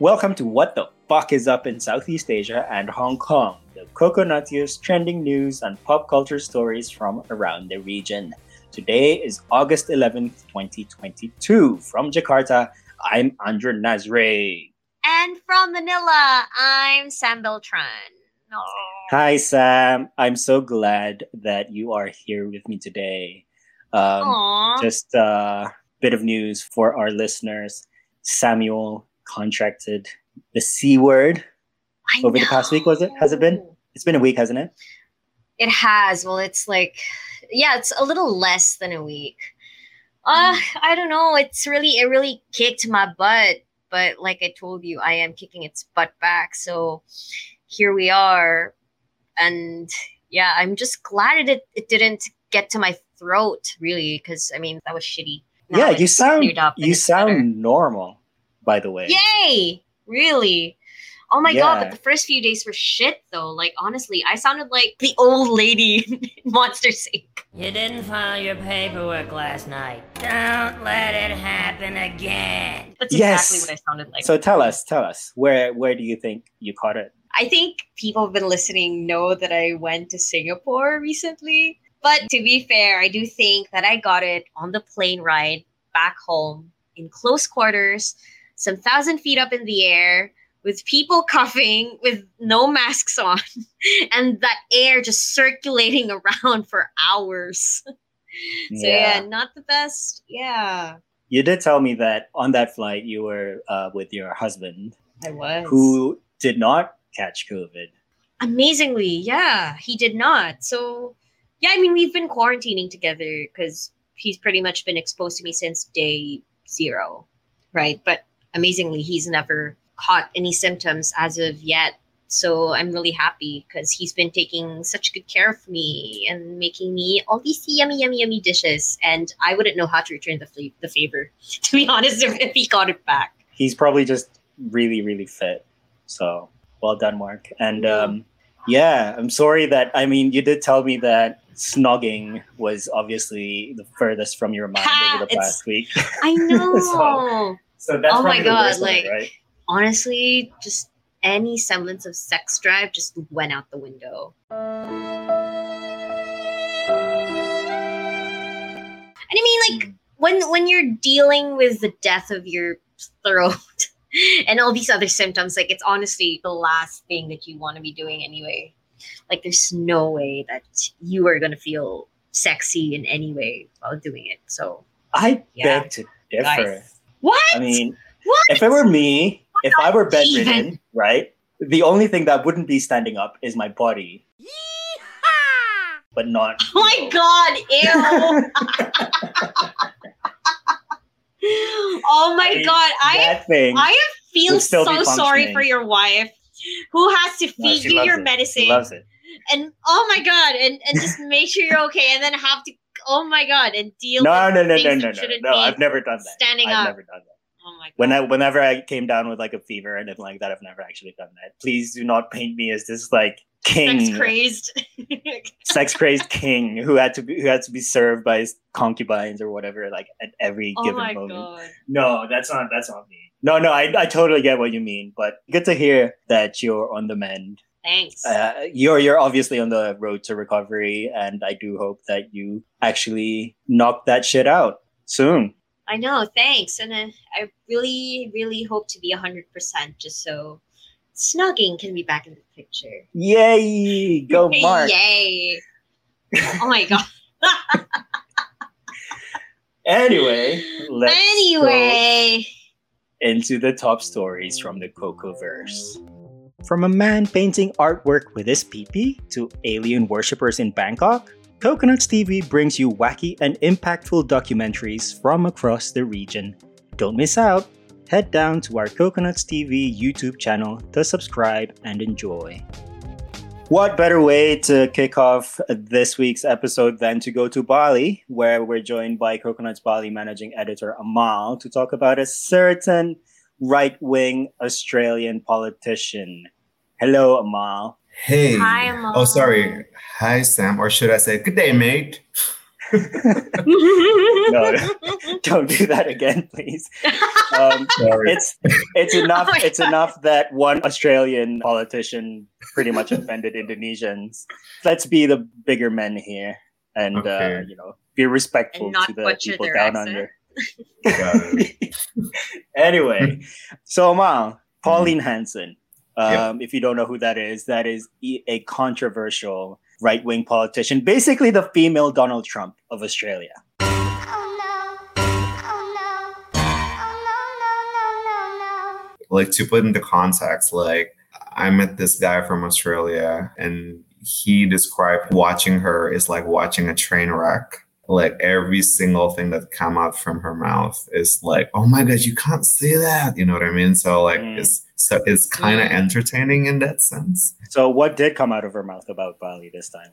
Welcome to What the Fuck is Up in Southeast Asia and Hong Kong, the Coconutius trending news and pop culture stories from around the region. Today is August 11th, 2022. From Jakarta, I'm Andrew Nazre. And from Manila, I'm Sam Beltran. Oh. Hi, Sam. I'm so glad that you are here with me today. Um, just a bit of news for our listeners. Samuel contracted the C word I over know. the past week, was it? Has it been? It's been a week, hasn't it? It has. Well, it's like, yeah, it's a little less than a week. Uh, I don't know. It's really, it really kicked my butt. But like I told you, I am kicking its butt back. So here we are. And yeah, I'm just glad it, it didn't get to my throat, really, because I mean, that was shitty. Now yeah, you sound you sound better. normal, by the way. Yay! Really? Oh my god, but the first few days were shit though. Like honestly, I sounded like the old lady in Monster Inc. You didn't file your paperwork last night. Don't let it happen again. That's Yes. exactly what I sounded like. So tell us, tell us, where where do you think you caught it? I think people who've been listening know that I went to Singapore recently. But to be fair, I do think that I got it on the plane ride back home in close quarters, some thousand feet up in the air, with people coughing with no masks on, and that air just circulating around for hours. So yeah. not the best. Yeah, You did tell me that on that flight you were uh, with your husband, I was. who did not catch COVID. Amazingly, yeah, he did not. So, yeah, I mean, we've been quarantining together because he's pretty much been exposed to me since day zero, right? But amazingly, he's never caught any symptoms as of yet. So I'm really happy because he's been taking such good care of me and making me all these yummy, yummy, yummy dishes. And I wouldn't know how to return the, the favor, to be honest, if, if he got it back. He's probably just really, really fit. So well done, Mark. And um, yeah, I'm sorry that I mean you did tell me that snogging was obviously the furthest from your mind over the past week. I know. So- So that's Oh my God, of it, like- right? honestly, just any semblance of sex drive just went out the window. And I mean, like hmm. when when you're dealing with the death of your throat and all these other symptoms, like it's honestly the last thing that you want to be doing anyway. Like there's no way that you are gonna feel sexy in any way while doing it. So I Yeah. beg to differ. guys, what? I mean, what? if it were me, if I were bedridden, even? right, the only thing that wouldn't be standing up is my body, but not. Oh my god, ew. oh my I- god, I. I feel so sorry for your wife who has to feed she you your it. medicine She loves it. and oh my god and, and just make sure you're okay and then have to oh my god and deal No, with no, no, no, no, no, no. I've never done that. standing up. I've up. never done that. oh my god When I, whenever I came down with like a fever or anything like that, I've never actually done that. Please do not paint me as this like king, sex crazed sex crazed king who had to be who had to be served by his concubines or whatever, like at every oh given my moment. god No, that's not that's not me. No, no, I, I totally get what you mean, but good to hear that you're on the mend. Thanks Uh, you're you're obviously on the road to recovery, and I do hope that you actually knock that shit out soon. I know, thanks. And uh, I really, really hope to be 100% just so snugging can be back in the picture. Yay! Go, Mark. Yay. Oh my God. Anyway, let's anyway. into the top stories from the Cocoverse. From a man painting artwork with his peepee to alien worshippers in Bangkok, Coconuts TV brings you wacky and impactful documentaries from across the region. Don't miss out! Head down to our Coconuts TV YouTube channel to subscribe and enjoy. What better way to kick off this week's episode than to go to Bali, where we're joined by Coconuts Bali managing editor Amahl to talk about a certain right wing Australian politician. Hello, Amahl. Hey. Hi, Amahl. Oh, sorry. Hi, Sam. Or should I say, good day, mate? no, don't do that again, please. Um, Sorry. it's it's enough. Oh my it's enough that one Australian politician pretty much offended Indonesians. Let's be the bigger men here, and uh, you know, be respectful to the people down accent. under. Anyway, so Ma, Mm-hmm. Pauline Hanson. Um, If you don't know who that is, that is a controversial right wing politician, basically the female Donald Trump of Australia. Oh no. Oh no. Oh no, no, no, no, no. like to put into context, like I met this guy from Australia and he described watching her is like watching a train wreck. Like every single thing that come out from her mouth is like, oh my god, you can't say that. You know what I mean? So like Mm. it's so it's kind of entertaining in that sense. So, what did come out of her mouth about Bali this time?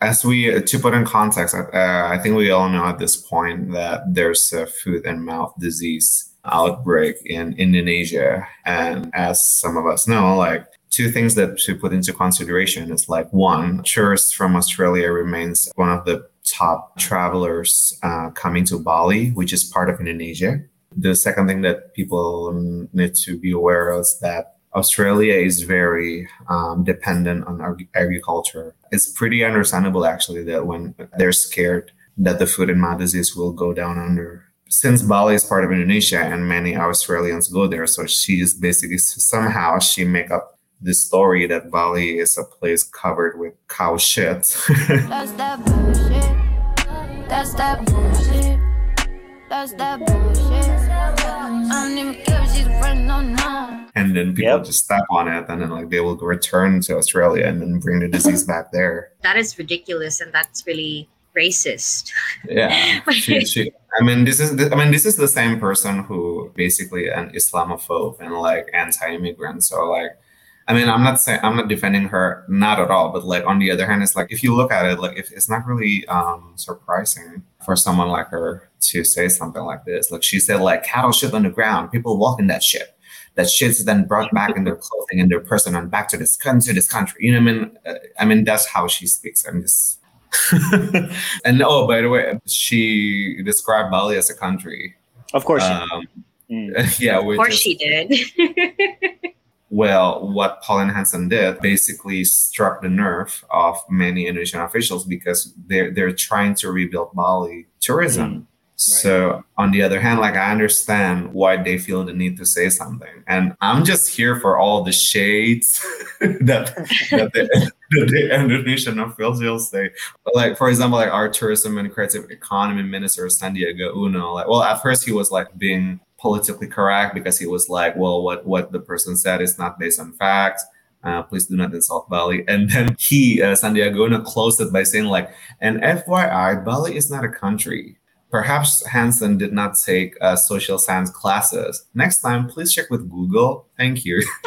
As we to put in context, uh, I think we all know at this point that there's a foot and mouth disease outbreak in Indonesia, and as some of us know, like two things that to put into consideration is like one, tourists from Australia remains one of the top travelers uh, coming to Bali, which is part of Indonesia. The second thing that people need to be aware of is that Australia is very um, dependent on ag- agriculture. It's pretty understandable, actually, that when they're scared that the food and mouth disease will go down under. Since Bali is part of Indonesia and many Australians go there, so she is basically somehow she make up the story that Bali is a place covered with cow shit. That's that bullshit. That's that bullshit. That's that bullshit. I don't even care if she's running on no. and then people Yep. just step on it, and then like they will return to Australia and then bring the disease back there. that is ridiculous and that's really racist. Yeah, she, she, I mean, this is the, I mean, this is the same person who basically an Islamophobe and like anti-immigrant. So like, I mean, I'm not saying I'm not defending her, not at all. But like on the other hand, it's like if you look at it, like if it's not really um surprising for someone like her to say something like this. Like she said, like cattle shit on the ground, people walk in that shit. That shit's then brought back in their clothing and their person and back to this country, this country. You know what I mean? Uh, I mean that's how she speaks. I'm just. and oh, by the way, she described Bali as a country. Of course, she- Um, Mm. yeah, of course is- she did. well, what Pauline Hanson did basically struck the nerve of many Indonesian officials because they're they're trying to rebuild Bali tourism. Mm. So on the other hand, like I understand why they feel the need to say something, and I'm just here for all the shades that that the, that the Indonesian officials say. Like for example, like our tourism and creative economy minister Sandiaga Uno. Like, well, at first he was like being politically correct because he was like, well, what what the person said is not based on facts. Uh, please do not insult Bali. And then he, uh, Sandiaga Uno, closed it by saying like, and FYI, Bali is not a country. Perhaps Hanson did not take uh, social science classes. Next time, please check with Google. Thank you.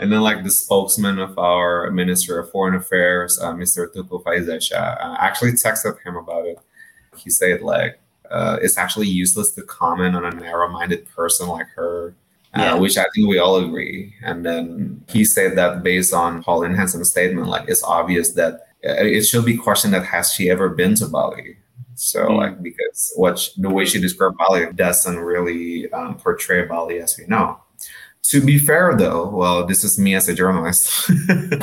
and then, like the spokesman of our Minister of Foreign Affairs, uh, Mr. Teuku Faizasyah, uh, actually texted him about it. He said like, uh, it's actually useless to comment on a narrow-minded person like her, uh, which I think we all agree. And then he said that based on Pauline Hanson's statement, like it's obvious that uh, it should be questioned that has she ever been to Bali? So Mm. like because what sh- the way she described Bali doesn't really um, portray Bali as we know. To be fair though, well, this is me as a journalist.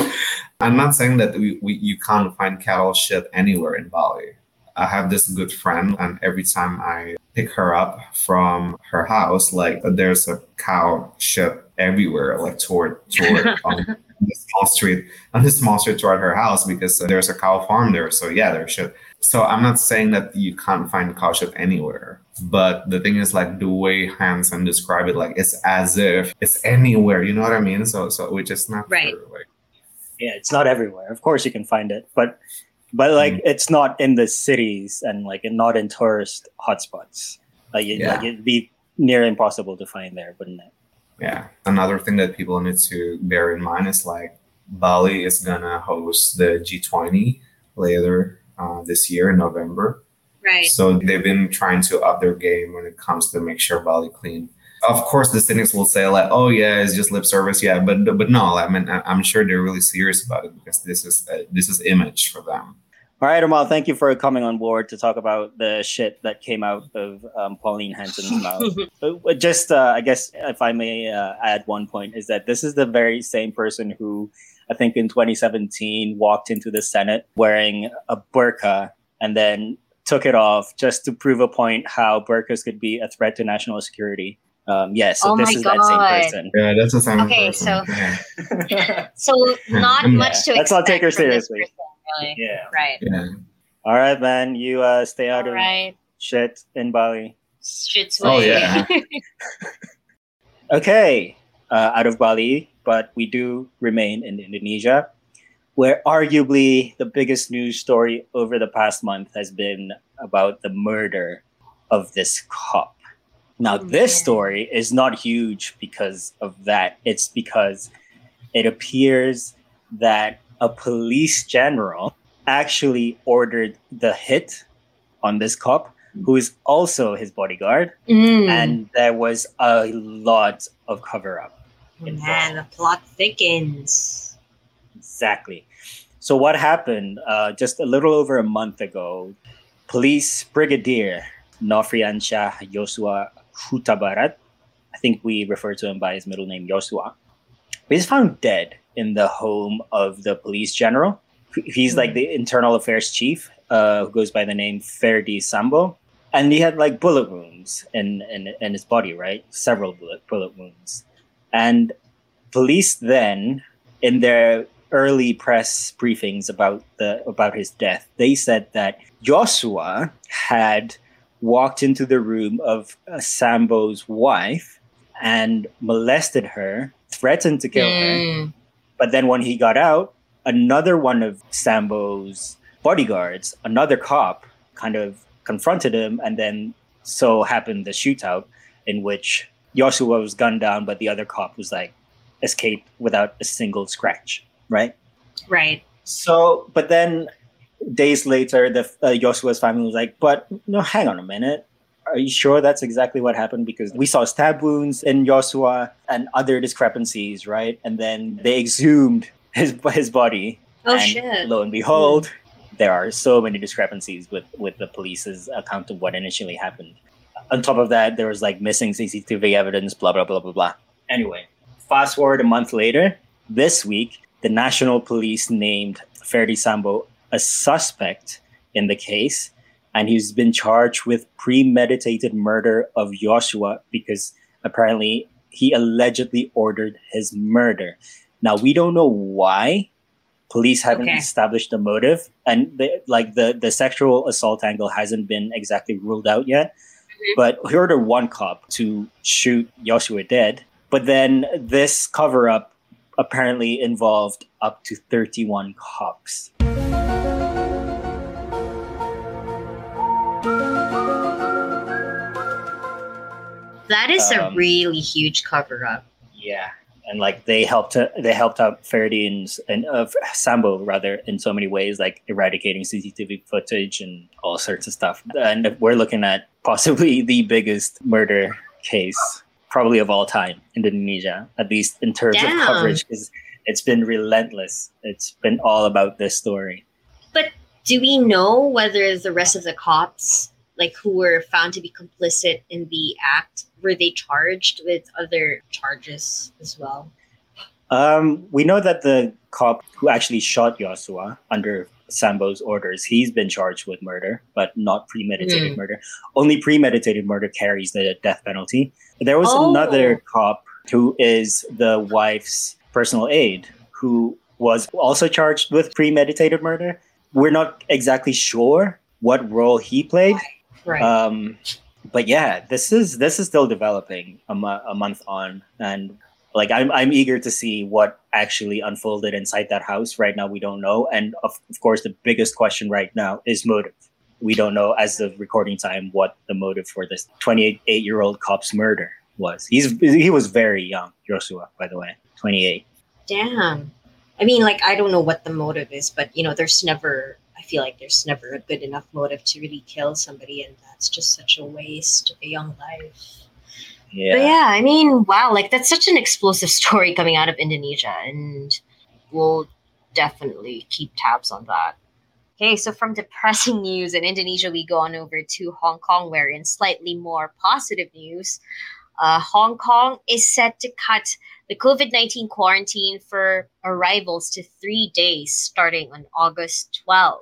I'm not saying that we, we you can't find cattle shit anywhere in Bali. I have this good friend, and every time I pick her up from her house, like there's a cow shit everywhere, like toward toward on um, the small street on the small street toward her house because there's a cow farm there. So yeah, there's shit. So I'm not saying that you can't find cow shit anywhere, but the thing is like the way Hanson describe it, like it's as if it's anywhere. You know what I mean? So so which is not Right. true, like, yeah, it's not everywhere. Of course, you can find it, but but like Mm. it's not in the cities and like not in tourist hotspots. Like, it, Yeah. like it'd be near impossible to find there, wouldn't it? yeah another thing that people need to bear in mind is like bali is gonna host the g20 later uh, this year in november right. so they've been trying to up their game when it comes to make sure bali clean of course the cynics will say like oh yeah it's just lip service yeah but but no i mean I- i'm sure they're really serious about it because this is uh, this is image for them All right, Amahl, thank you for coming on board to talk about the shit that came out of um, Pauline Hanson's mouth. But just, uh, I guess, if I may uh, add one point, is that this is the very same person who, I think in 2017, walked into the Senate wearing a burqa and then took it off just to prove a point how burqas could be a threat to national security. Um, yeah, so Oh this my is that God. same person. Yeah, that's the same Okay, person. so- yeah. So not Yeah. much to Let's not take her expect from this seriously. person, really. yeah. Right. yeah. All right, man. You uh, stay out All of right. shit in Bali. Shit's Oh, yeah. Okay, uh, out of Bali, but we do remain in Indonesia, where arguably the biggest news story over the past month has been about the murder of this cop. Now, this story is not huge because of that. It's because it appears that a police general actually ordered the hit on this cop, who is also his bodyguard Mm. and there was a lot of cover up. Man, the plot thickens. Exactly. So what happened? Uh, just a little over a month ago, police brigadier Nofriansyah Yosua Hutabarat, I think we refer to him by his middle name Yosua, was found dead in the home of the police general. He's like the internal affairs chief, uh, who goes by the name Ferdy Sambo. And he had like bullet wounds in, in, in his body, right? Several bullet, bullet wounds. And police then, in their early press briefings about the about his death, they said that Joshua had walked into the room of uh, Sambo's wife and molested her, threatened to kill her. Mm. But then when he got out, another one of Sambo's bodyguards, another cop, kind of confronted him, and then so happened the shootout in which Joshua was gunned down, but the other cop was like escaped without a single scratch, right? Right. So, but then days later, the uh, Joshua's family was like, "But no, hang on a minute. Are you sure that's exactly what happened? Because we saw stab wounds in Joshua and other discrepancies, right? And then they exhumed his his body, Oh and shit. lo and behold, there are so many discrepancies with with the police's account of what initially happened. On top of that, there was like missing CCTV evidence, blah blah blah blah blah. Anyway, fast forward a month later, this week, the national police named Ferdy Sambo a suspect in the case, and he's been charged with premeditated murder of Joshua because apparently he allegedly ordered his murder. Now we don't know why. Police haven't Okay. established the motive, and the, like the the sexual assault angle hasn't been exactly ruled out yet. Mm-hmm. But he ordered one cop to shoot Joshua dead. But then this cover up apparently involved up to 31 cops. That is a Um, really huge cover up. Yeah. And like they helped they helped out Ferdy's and uh, Sambo rather in so many ways, like eradicating CCTV footage and all sorts of stuff. And we're looking at possibly the biggest murder case probably of all time in Indonesia, at least in terms Damn. of coverage, because it's been relentless. It's been all about this story. But do we know whether the rest of the cops, like who were found to be complicit in the act, were they charged with other charges as well? Um, we know that the cop who actually shot Joshua under Sambo's orders, he's been charged with murder, but not premeditated Hmm. murder. Only premeditated murder carries the death penalty. There was Oh. another cop who is the wife's personal aide who was also charged with premeditated murder. We're not exactly sure what role he played. Right. Um, but yeah, this is this is still developing a, mo- a month on, and like I'm I'm eager to see what actually unfolded inside that house. Right now, we don't know, and of, of course, the biggest question right now is motive. We don't know as of recording time what the motive for this 28 year old cop's murder was. He's he was very young, Joshua, by the way, 28. Damn. I mean, like, I don't know what the motive is, but, you know, there's never, I feel like there's never a good enough motive to really kill somebody, and that's just such a waste of a young life. Yeah. But yeah, I mean, wow, like, that's such an explosive story coming out of Indonesia, and we'll definitely keep tabs on that. Okay, so from depressing news in Indonesia, we go on over to Hong Kong, where in slightly more positive news, uh, Hong Kong is set to cut the COVID 19 quarantine for arrivals to three days starting on August 12.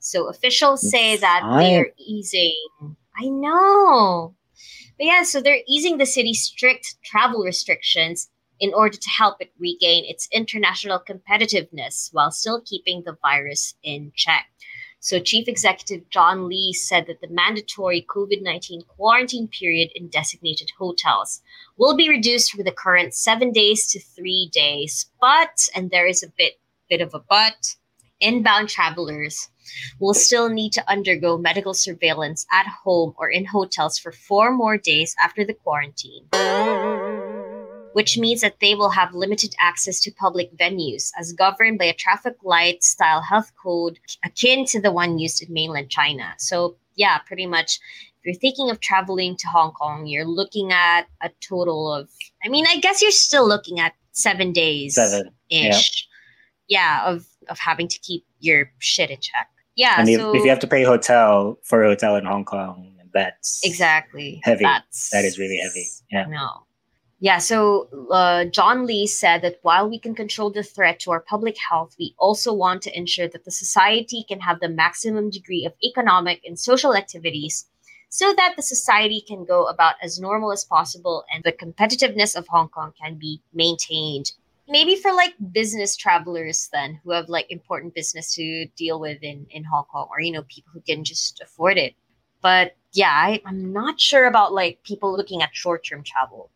So officials say that they're easing. I know. But yeah, so they're easing the city's strict travel restrictions in order to help it regain its international competitiveness while still keeping the virus in check. So, Chief Executive John Lee said that the mandatory COVID 19 quarantine period in designated hotels will be reduced from the current seven days to three days. But, and there is a bit, bit of a but, inbound travelers will still need to undergo medical surveillance at home or in hotels for four more days after the quarantine which means that they will have limited access to public venues as governed by a traffic light style health code akin to the one used in mainland China. So, yeah, pretty much if you're thinking of traveling to Hong Kong, you're looking at a total of, I mean, I guess you're still looking at seven days ish. Yeah, yeah, of, of having to keep your shit in check. Yeah. and if, so if you have to pay hotel for a hotel in Hong Kong, that's exactly heavy. That's, That is really heavy. Yeah. No. Yeah, so uh, John Lee said that while we can control the threat to our public health, we also want to ensure that the society can have the maximum degree of economic and social activities so that the society can go about as normal as possible and the competitiveness of Hong Kong can be maintained. Maybe for like business travelers, then who have like important business to deal with in, in Hong Kong, or you know, people who can just afford it. But yeah, I, I'm not sure about like people looking at short term travel.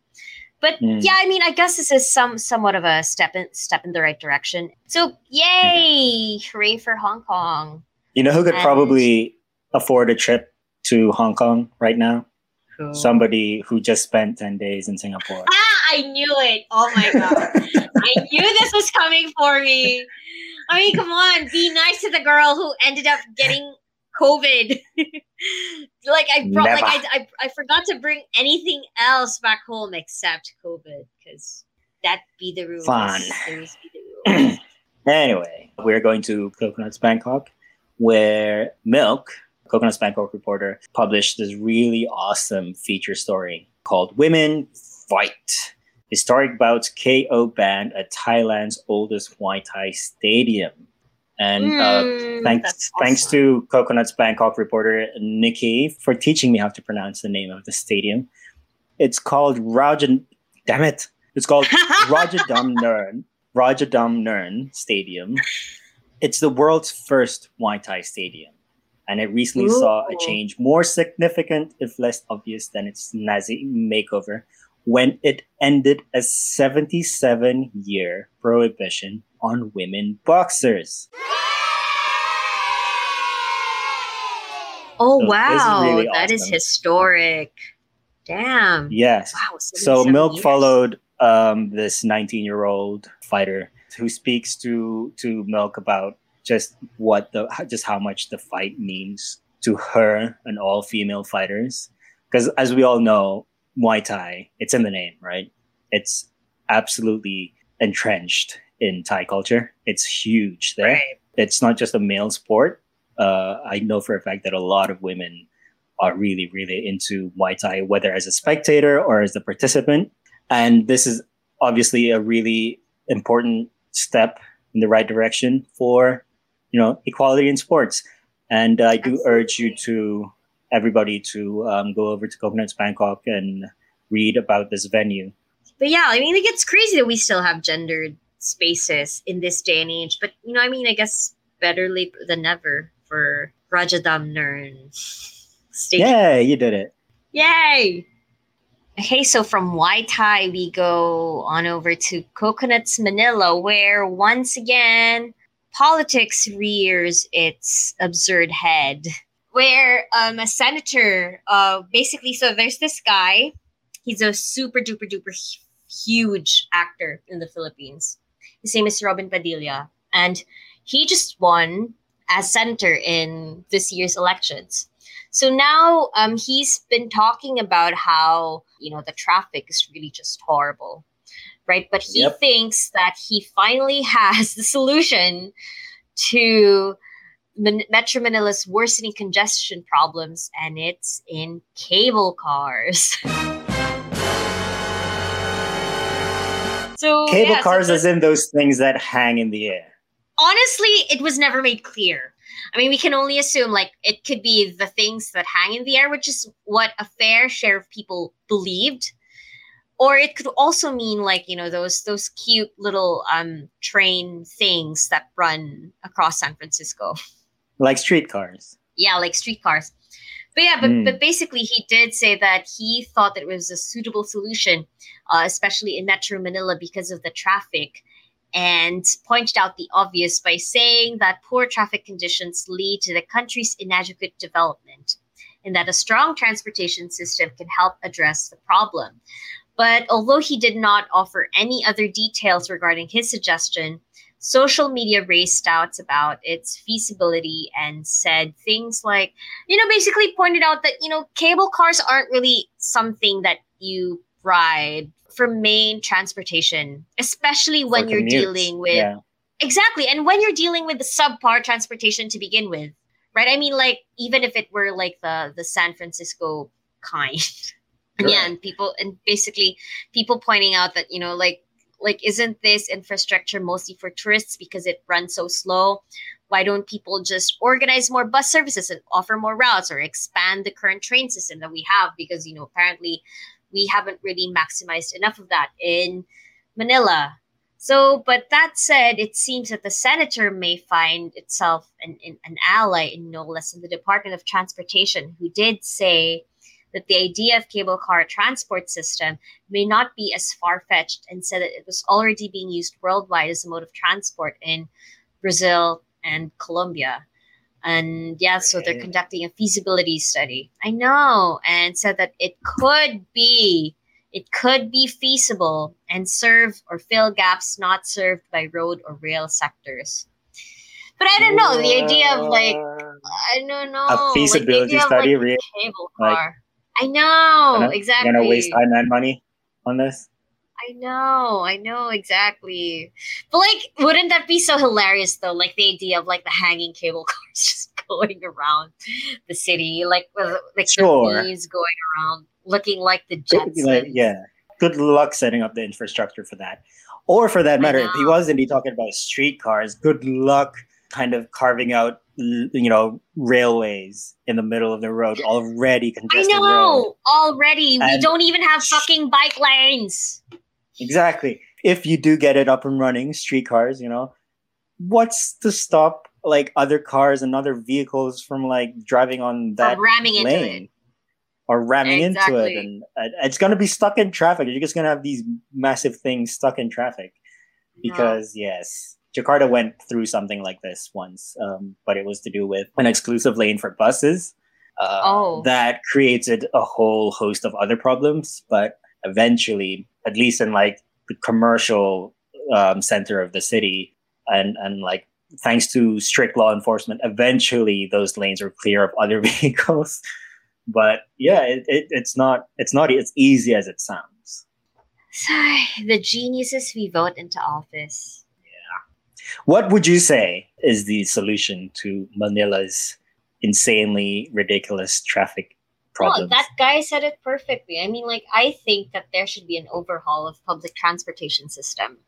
But Mm. yeah, I mean, I guess this is some somewhat of a step in step in the right direction. So yay, hooray for Hong Kong! You know who could And- probably afford a trip to Hong Kong right now? Who- Somebody who just spent 10 days in Singapore. Ah, I knew it! Oh my god, I knew this was coming for me. I mean, come on, be nice to the girl who ended up getting COVID. like I brought, like I, I, I forgot to bring anything else back home except COVID because that be the rules. Fun. Be the rules. anyway, we're going to Coconuts Bangkok, where Milk, Coconuts Bangkok reporter, published this really awesome feature story called Women Fight. Historic bouts KO banned at Thailand's oldest Muay Thai stadium. And uh, Mm, thanks that's thanks to Coconuts Bangkok reporter Nikki for teaching me how to pronounce the name of the stadium. It's called Rajan. Damn it! It's called Rajadamnern Rajadam Nern Stadium. It's the world's first Muay Thai stadium, and it recently saw a change more significant, if less obvious, than its Nazi makeover when it ended a 77 year prohibition on women boxers. Oh So wow, really that is awesome. historic. Damn. Yes. Wow. So Milk years. followed um, this 19 year old fighter who speaks to to Milk about just what the just how much the fight means to her and all female fighters. Because as we all know, Muay Thai, it's in the name, right? It's absolutely entrenched in Thai culture. It's huge there. Right. It's not just a male sport. Uh, I know for a fact that a lot of women are really, really into Muay Thai, whether as a spectator or as a participant. And this is obviously a really important step in the right direction for, you know, equality in sports. And I do urge you to everybody to um, go over to Coconuts Bangkok and read about this venue. But yeah, I mean, it gets crazy that we still have gendered spaces in this day and age. But you know, I mean, I guess better late than never for Rajadamnern. Yeah, you did it. Yay! Okay, so from Muay Thai, we go on over to Coconuts, Manila, where once again, politics rears its absurd head. Where um, a senator, uh, basically, so there's this guy, he's a super duper duper huge actor in the Philippines. His name is Robin Padilla, and he just won as center in this year's elections. So now um, he's been talking about how, you know, the traffic is really just horrible, right? But he Yep. thinks that he finally has the solution to Metro Manila's worsening congestion problems, and it's in cable cars. so Cable yeah, cars the- is in those things that hang in the air. Honestly, it was never made clear. I mean, we can only assume like it could be the things that hang in the air, which is what a fair share of people believed. Or it could also mean like, you know, those those cute little um train things that run across San Francisco. Like streetcars. Yeah, like streetcars. But yeah, but, Mm. but basically he did say that he thought that it was a suitable solution, uh, especially in Metro Manila because of the traffic and pointed out the obvious by saying that poor traffic conditions lead to the country's inadequate development and that a strong transportation system can help address the problem. But although he did not offer any other details regarding his suggestion, social media raised doubts about its feasibility and said things like, you know, basically pointed out that, you know, cable cars aren't really something that you ride for main transportation, especially when for you're commutes. dealing with Yeah. exactly and when you're dealing with the subpar transportation to begin with right i mean like even if it were like the the san francisco kind and yeah and people and basically people pointing out that you know like like isn't this infrastructure mostly for tourists because it runs so slow why don't people just organize more bus services and offer more routes or expand the current train system that we have because you know apparently we haven't really maximized enough of that in manila so, but that said, it seems that the senator may find itself an, an, ally in no less than the Department of Transportation, who did say that the idea of cable car transport system may not be as far fetched and said that it was already being used worldwide as a mode of transport in Brazil and Colombia. And yeah, so they're conducting a feasibility study. I know, and said that it could be it could be feasible and serve or fill gaps not served by road or rail sectors. But I don't know the idea of like I don't know a like, the feasibility idea of, study. like, really? cable like. I know Gonna- exactly. Gonna waste time and money on this? I know, I know exactly. But like, wouldn't that be so hilarious though? Like the idea of like the hanging cable cars just going around the city, like with like Sure. the going around, looking like the Jetsons. like, yeah. Good luck setting up the infrastructure for that. Or for that matter, if he wasn't he talking about streetcars, good luck kind of carving out you know railways in the middle of the road already I congested road. know already. we don't even have fucking bike lanes. Exactly. If you do get it up and running, streetcars, you know, what's to stop like other cars and other vehicles from like driving on that From ramming into lane it. or ramming into it, and uh, it's gonna be stuck in traffic. You're just gonna have these massive things stuck in traffic because yes. Jakarta went through something like this once, um, but it was to do with an exclusive lane for buses. Uh, Oh. That created a whole host of other problems, but eventually, at least in like the commercial um, center of the city, and and like thanks to strict law enforcement, eventually those lanes are clear of other vehicles. But yeah, it, it, it's not it's not as easy as it sounds. The geniuses we vote into office. Yeah. What would you say is the solution to Manila's insanely ridiculous traffic Well, problems? that guy said it perfectly. I mean, like, I think that there should be an overhaul of public transportation system.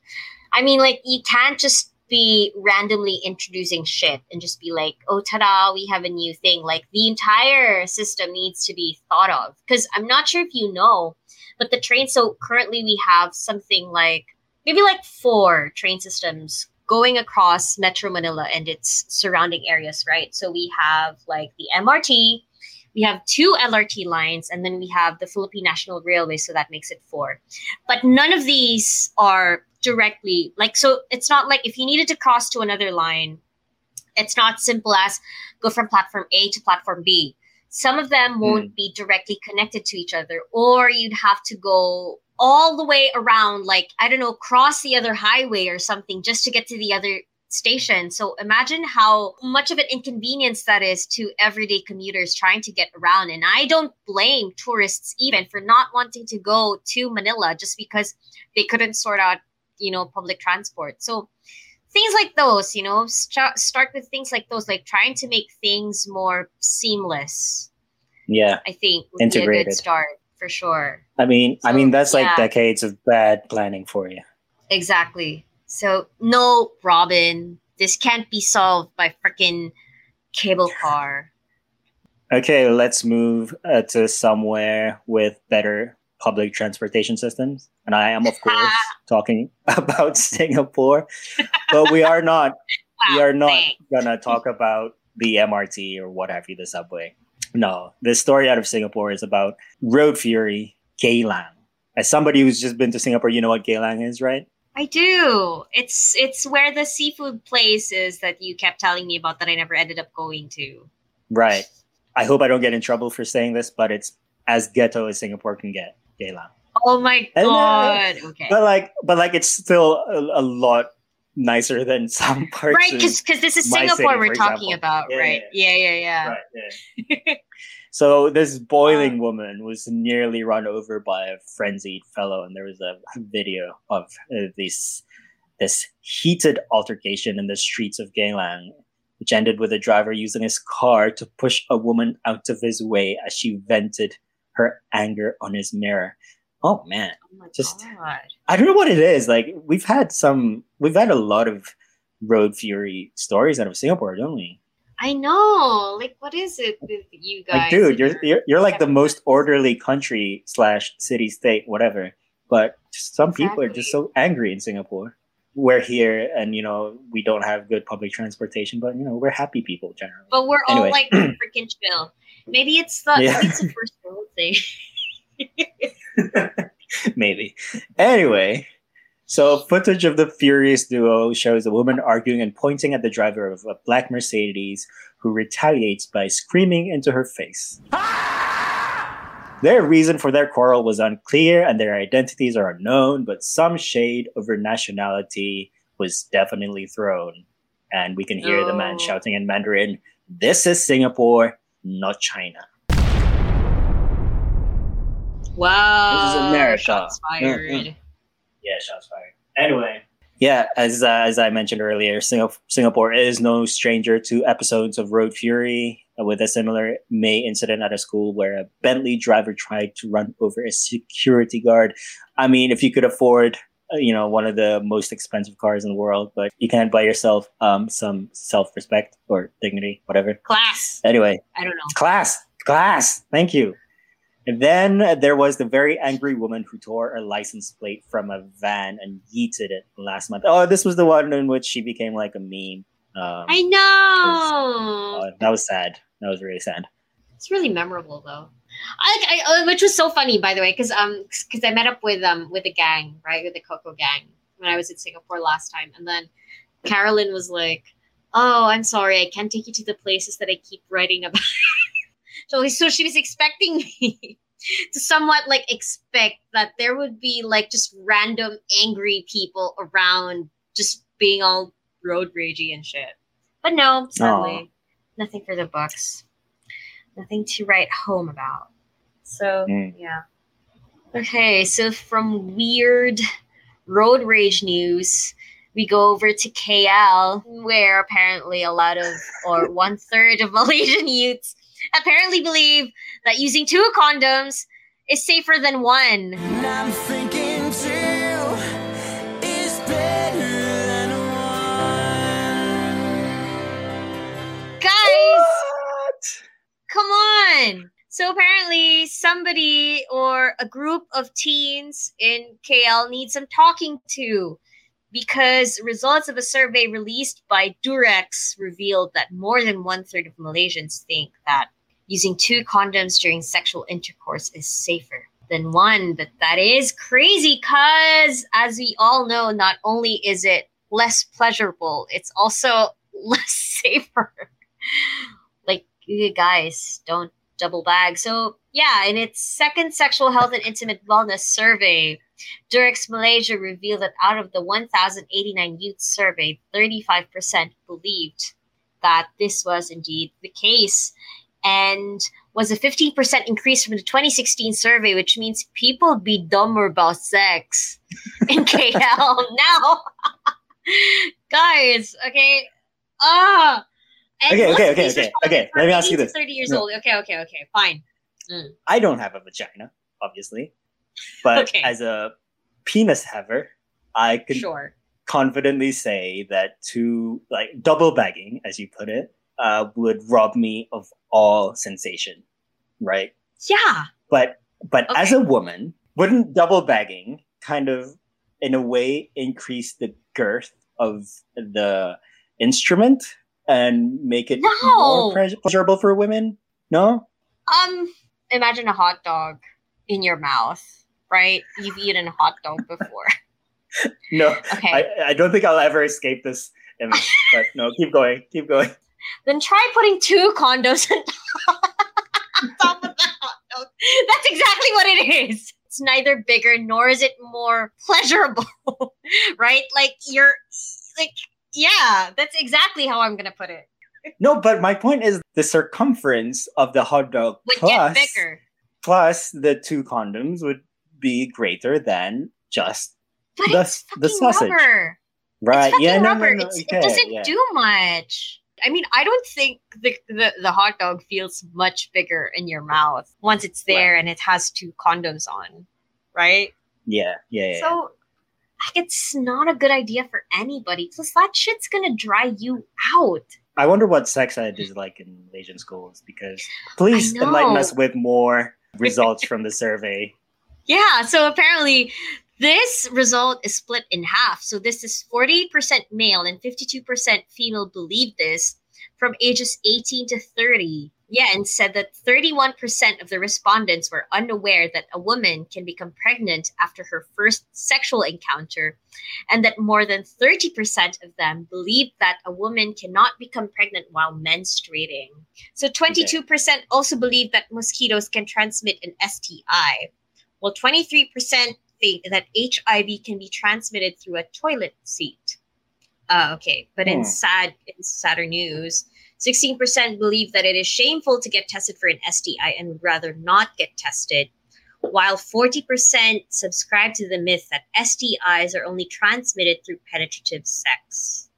I mean, like, you can't just be randomly introducing shit and just be like, oh, ta-da, we have a new thing. Like, the entire system needs to be thought of. Because I'm not sure if you know, but the train, so currently we have something like, maybe like four train systems going across Metro Manila and its surrounding areas, right? So we have like the MRT, we have two LRT lines, and then we have the Philippine National Railway, so that makes it four. But none of these are directly like so. It's not like if you needed to cross to another line, it's not simple as go from platform A to platform B. Some of them hmm. won't be directly connected to each other, or you'd have to go all the way around, like I don't know, cross the other highway or something just to get to the other station. So imagine how much of an inconvenience that is to everyday commuters trying to get around. And I don't blame tourists even for not wanting to go to Manila just because they couldn't sort out, you know, public transport. So things like those, you know, start start with things like those, like trying to make things more seamless. Yeah. I think would be a Integrated. good start for sure. I mean, I mean that's like decades of bad planning for you. Exactly. So no, Robin, this can't be solved by freaking cable car. Okay, let's move uh, to somewhere with better public transportation systems. And I am, of course, talking about Singapore, but we are not. we are not thanks. gonna talk about the MRT or what have you, the subway. No, the story out of Singapore is about road fury, Geylang. As somebody who's just been to Singapore, you know what Geylang is, right? I do. It's it's where the seafood place is that you kept telling me about that I never ended up going to. Right. I hope I don't get in trouble for saying this, but it's as ghetto as Singapore can get, Geylang. Oh my god. Okay. But like, but like, it's still a, a lot nicer than some parts. Right, because this is Singapore city, we're talking example. about, Yeah, right? Yeah, yeah, yeah. Right, yeah. So this boiling woman was nearly run over by a frenzied fellow, and there was a video of uh, this this heated altercation in the streets of Geylang, which ended with a driver using his car to push a woman out of his way as she vented her anger on his mirror. Oh man, Oh Just- god. I don't know what it is. Like we've had some, we've had a lot of road fury stories out of Singapore, don't we? I know. Like, what is it with you guys? like dude you're, you're you're like the most orderly country slash city state whatever but some people are just so angry in singapore we're here and you know we don't have good public transportation but you know we're happy people generally But we're all Anyway. like freaking chill. Maybe it's the Yeah. maybe it's the first world thing. maybe anyway so footage of the furious duo shows a woman arguing and pointing at the driver of a black mercedes who retaliates by screaming into her face Their reason for their quarrel was unclear and their identities are unknown, but some shade over nationality was definitely thrown. And we can hear the man shouting in Mandarin, This is Singapore, not China. Wow. This is America. Shots fired. Mhm. Yeah, shots fired. Anyway. Yeah, as uh, as I mentioned earlier, Singapore is no stranger to episodes of road fury, with a similar May incident at a school where a Bentley driver tried to run over a security guard. I mean, if you could afford, uh, you know, one of the most expensive cars in the world, but you can't buy yourself um, some self-respect or dignity, whatever. Class. Anyway, I don't know. class, class. Thank you. And then there was the very angry woman who tore a license plate from a van and yeeted it last month. Oh, this was the one in which she became like a meme. Um, I know. uh, that was sad. That was really sad. It's really memorable though. I, I uh, which was so funny by the way, because um, because I met up with um with the gang right with the Coco gang when I was in Singapore last time, and then Carolyn was like, "Oh, I'm sorry, I can't take you to the places that I keep writing about." so so she was expecting me to somewhat like expect that there would be like just random angry people around just being all road ragey and shit. But no, sadly, nothing for the books. Nothing to write home about. So Mm. yeah. Okay, so from weird road rage news, we go over to KL, where apparently a lot of, or one third of Malaysian youths apparently believe that using two condoms is safer than one. And I'm thinking two is better than one. Guys, come on. So apparently somebody or a group of teens in KL needs some talking to because results of a survey released by Durex revealed that more than one third of Malaysians think that using two condoms during sexual intercourse is safer than one. But that is crazy because, as we all know, not only is it less pleasurable, it's also less safer. like, guys, don't double bag. So, yeah, in its second sexual health and intimate wellness survey, Durex Malaysia revealed that out of the 1,089 youths surveyed, 35% believed that this was indeed the case and was a 15% increase from the 2016 survey, which means people be dumber about sex in KL now. Guys, okay. Ah. And Okay, okay, okay, okay, okay, let me ask you this. 30 years No. old. Okay, okay, okay. Fine. I don't have a vagina, obviously, but Okay. as a penis haver, I can Sure. confidently say that to like double bagging, as you put it, uh, would rob me of all sensation, right? Yeah. But but as a woman, wouldn't double bagging kind of, in a way, increase the girth of the instrument and make it No. more pleasurable for women? No. Um, imagine a hot dog in your mouth, right? You've eaten a hot dog before. No, Okay. I, I don't think I'll ever escape this image. but no, keep going, keep going. then try putting two condos on top of the hot dog. That's exactly what it is. It's neither bigger nor is it more pleasurable, right? Like you're like, yeah, that's exactly how I'm gonna put it. No, but my point is the circumference of the hot dog Would plus, get bigger. Plus the two condoms would be greater than just But the- it's the sausage. rubber. right. It's yeah, no, rubber. no, no, It's, okay, it doesn't yeah. do much. I mean, I don't think the, the the hot dog feels much bigger in your mouth once it's there and it has two condoms on, right? Yeah, yeah, yeah. So like, it's not a good idea for anybody. Plus, that shit's gonna dry you out. I wonder what sex ed is like in Malaysian schools because please enlighten us with more results from the survey. Yeah. So apparently, this result is split in half. So this is forty percent male and fifty-two percent female believe this from ages eighteen to thirty. Yeah, and said that 31% of the respondents were unaware that a woman can become pregnant after her first sexual encounter, and that more than 30% of them believe that a woman cannot become pregnant while menstruating. So 22% also believe that mosquitoes can transmit an STI, while 23% think that HIV can be transmitted through a toilet seat. Uh, okay, but in Hmm. sad in sadder news, 16% believe that it is shameful to get tested for an STI and would rather not get tested, while 40% subscribe to the myth that STIs are only transmitted through penetrative sex.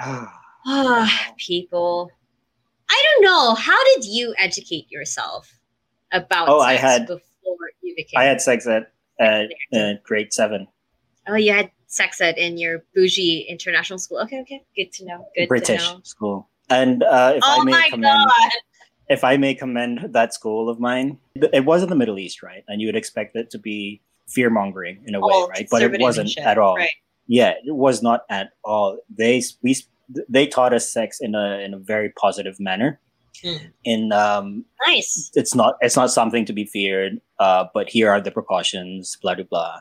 Ah, people. I don't know. How did you educate yourself about Oh, I had- before you became I had sex at, at uh, grade seven, Oh, you had sex ed in your bougie international school. Okay, okay. Good to know. Good British to know. school. And uh, if Oh I may commend, god. if I may commend that school of mine, it was in the Middle East, right? And you would expect it to be fear mongering in a way, right? But it wasn't shit, at all. Right. Yeah, it was not at all. They we they taught us sex in a in a very positive manner. Mm. In um, Nice. it's not it's not something to be feared. Uh, but here are the precautions. Blah blah blah.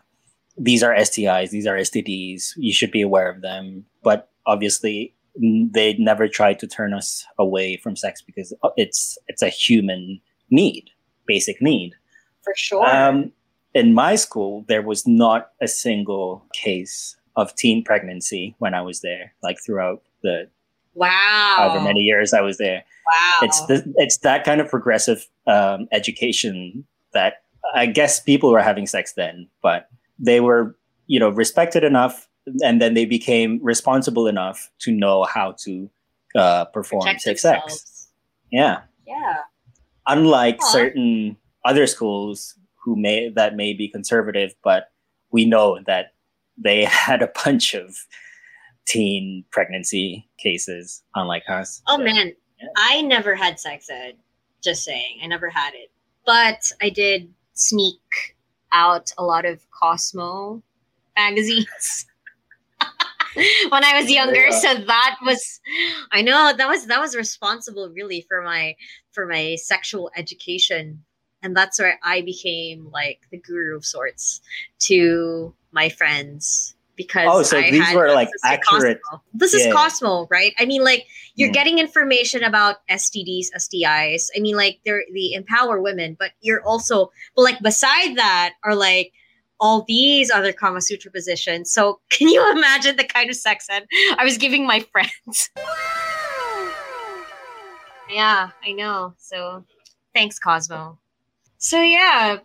These are STIs. These are STDs. You should be aware of them. But obviously, they never try to turn us away from sex because it's it's a human need, basic need. For sure. Um, in my school, there was not a single case of teen pregnancy when I was there. Like throughout the wow. however many years I was there Wow. it's the, it's that kind of progressive um, education that I guess people were having sex then, but they were you know respected enough, and then they became responsible enough to know how to uh, perform Protect safe sex. Yeah, Yeah. unlike certain other schools who may that may be conservative, but we know that they had a bunch of teen pregnancy cases, unlike us. Oh So, man, yeah. I never had sex ed. Just saying, I never had it. But I did sneak out a lot of Cosmo magazines when I was younger. Yeah. So that was, I know that was that was responsible really for my for my sexual education, and that's where I became like the guru of sorts to my friends because Oh, so I these were, like, accurate- Cosmo. This is Cosmo, right? I mean, like you're Hmm. getting information about STDs, STIs. I mean, like they're they empower women, but you're also but like beside that are like all these other Kama Sutra positions. So can you imagine the kind of sex ed I was giving my friends? yeah, I know. So thanks, Cosmo. So yeah,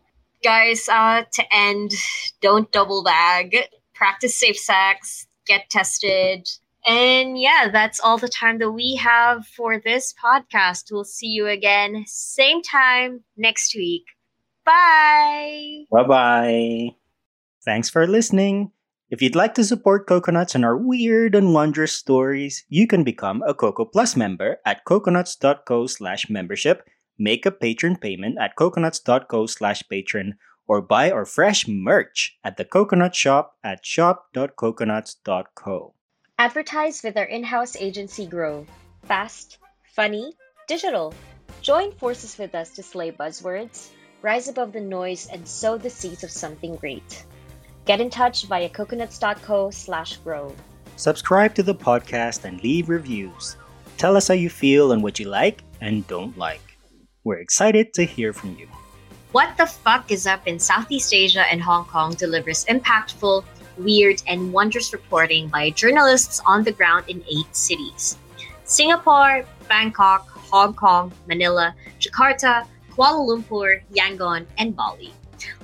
guys, uh to end, don't double bag. Practice safe sex. get tested. And yeah, that's all the time that we have for this podcast. We'll see you again, same time next week. Bye. Bye bye. Thanks for listening. If you'd like to support Coconuts and our weird and wondrous stories, you can become a Coco Plus member at coconuts.co slash membership, make a patron payment at coconuts.co slash patron, or buy our fresh merch at the Coconut Shop at shop.coconuts.co. Advertise with our in house agency Grow. Fast, funny, digital. Join forces with us to slay buzzwords, rise above the noise, and sow the seeds of something great. Get in touch via coconuts.co slash grow. Subscribe to the podcast and leave reviews. Tell us how you feel and what you like and don't like. We're excited to hear from you. What the fuck is up in Southeast Asia and Hong Kong delivers impactful, weird, and wondrous reporting by journalists on the ground in eight cities Singapore, Bangkok, Hong Kong, Manila, Jakarta, Kuala Lumpur, Yangon, and Bali.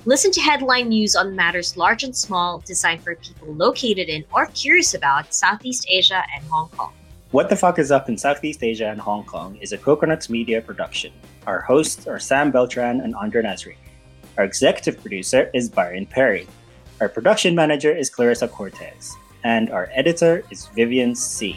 Listen to headline news on matters large and small designed for people located in or curious about Southeast Asia and Hong Kong. What the Fuck is Up in Southeast Asia and Hong Kong is a Coconuts Media production. Our hosts are Sam Beltran and Andre Nasri. Our executive producer is Byron Perry. Our production manager is Clarissa Cortez. And our editor is Vivian C.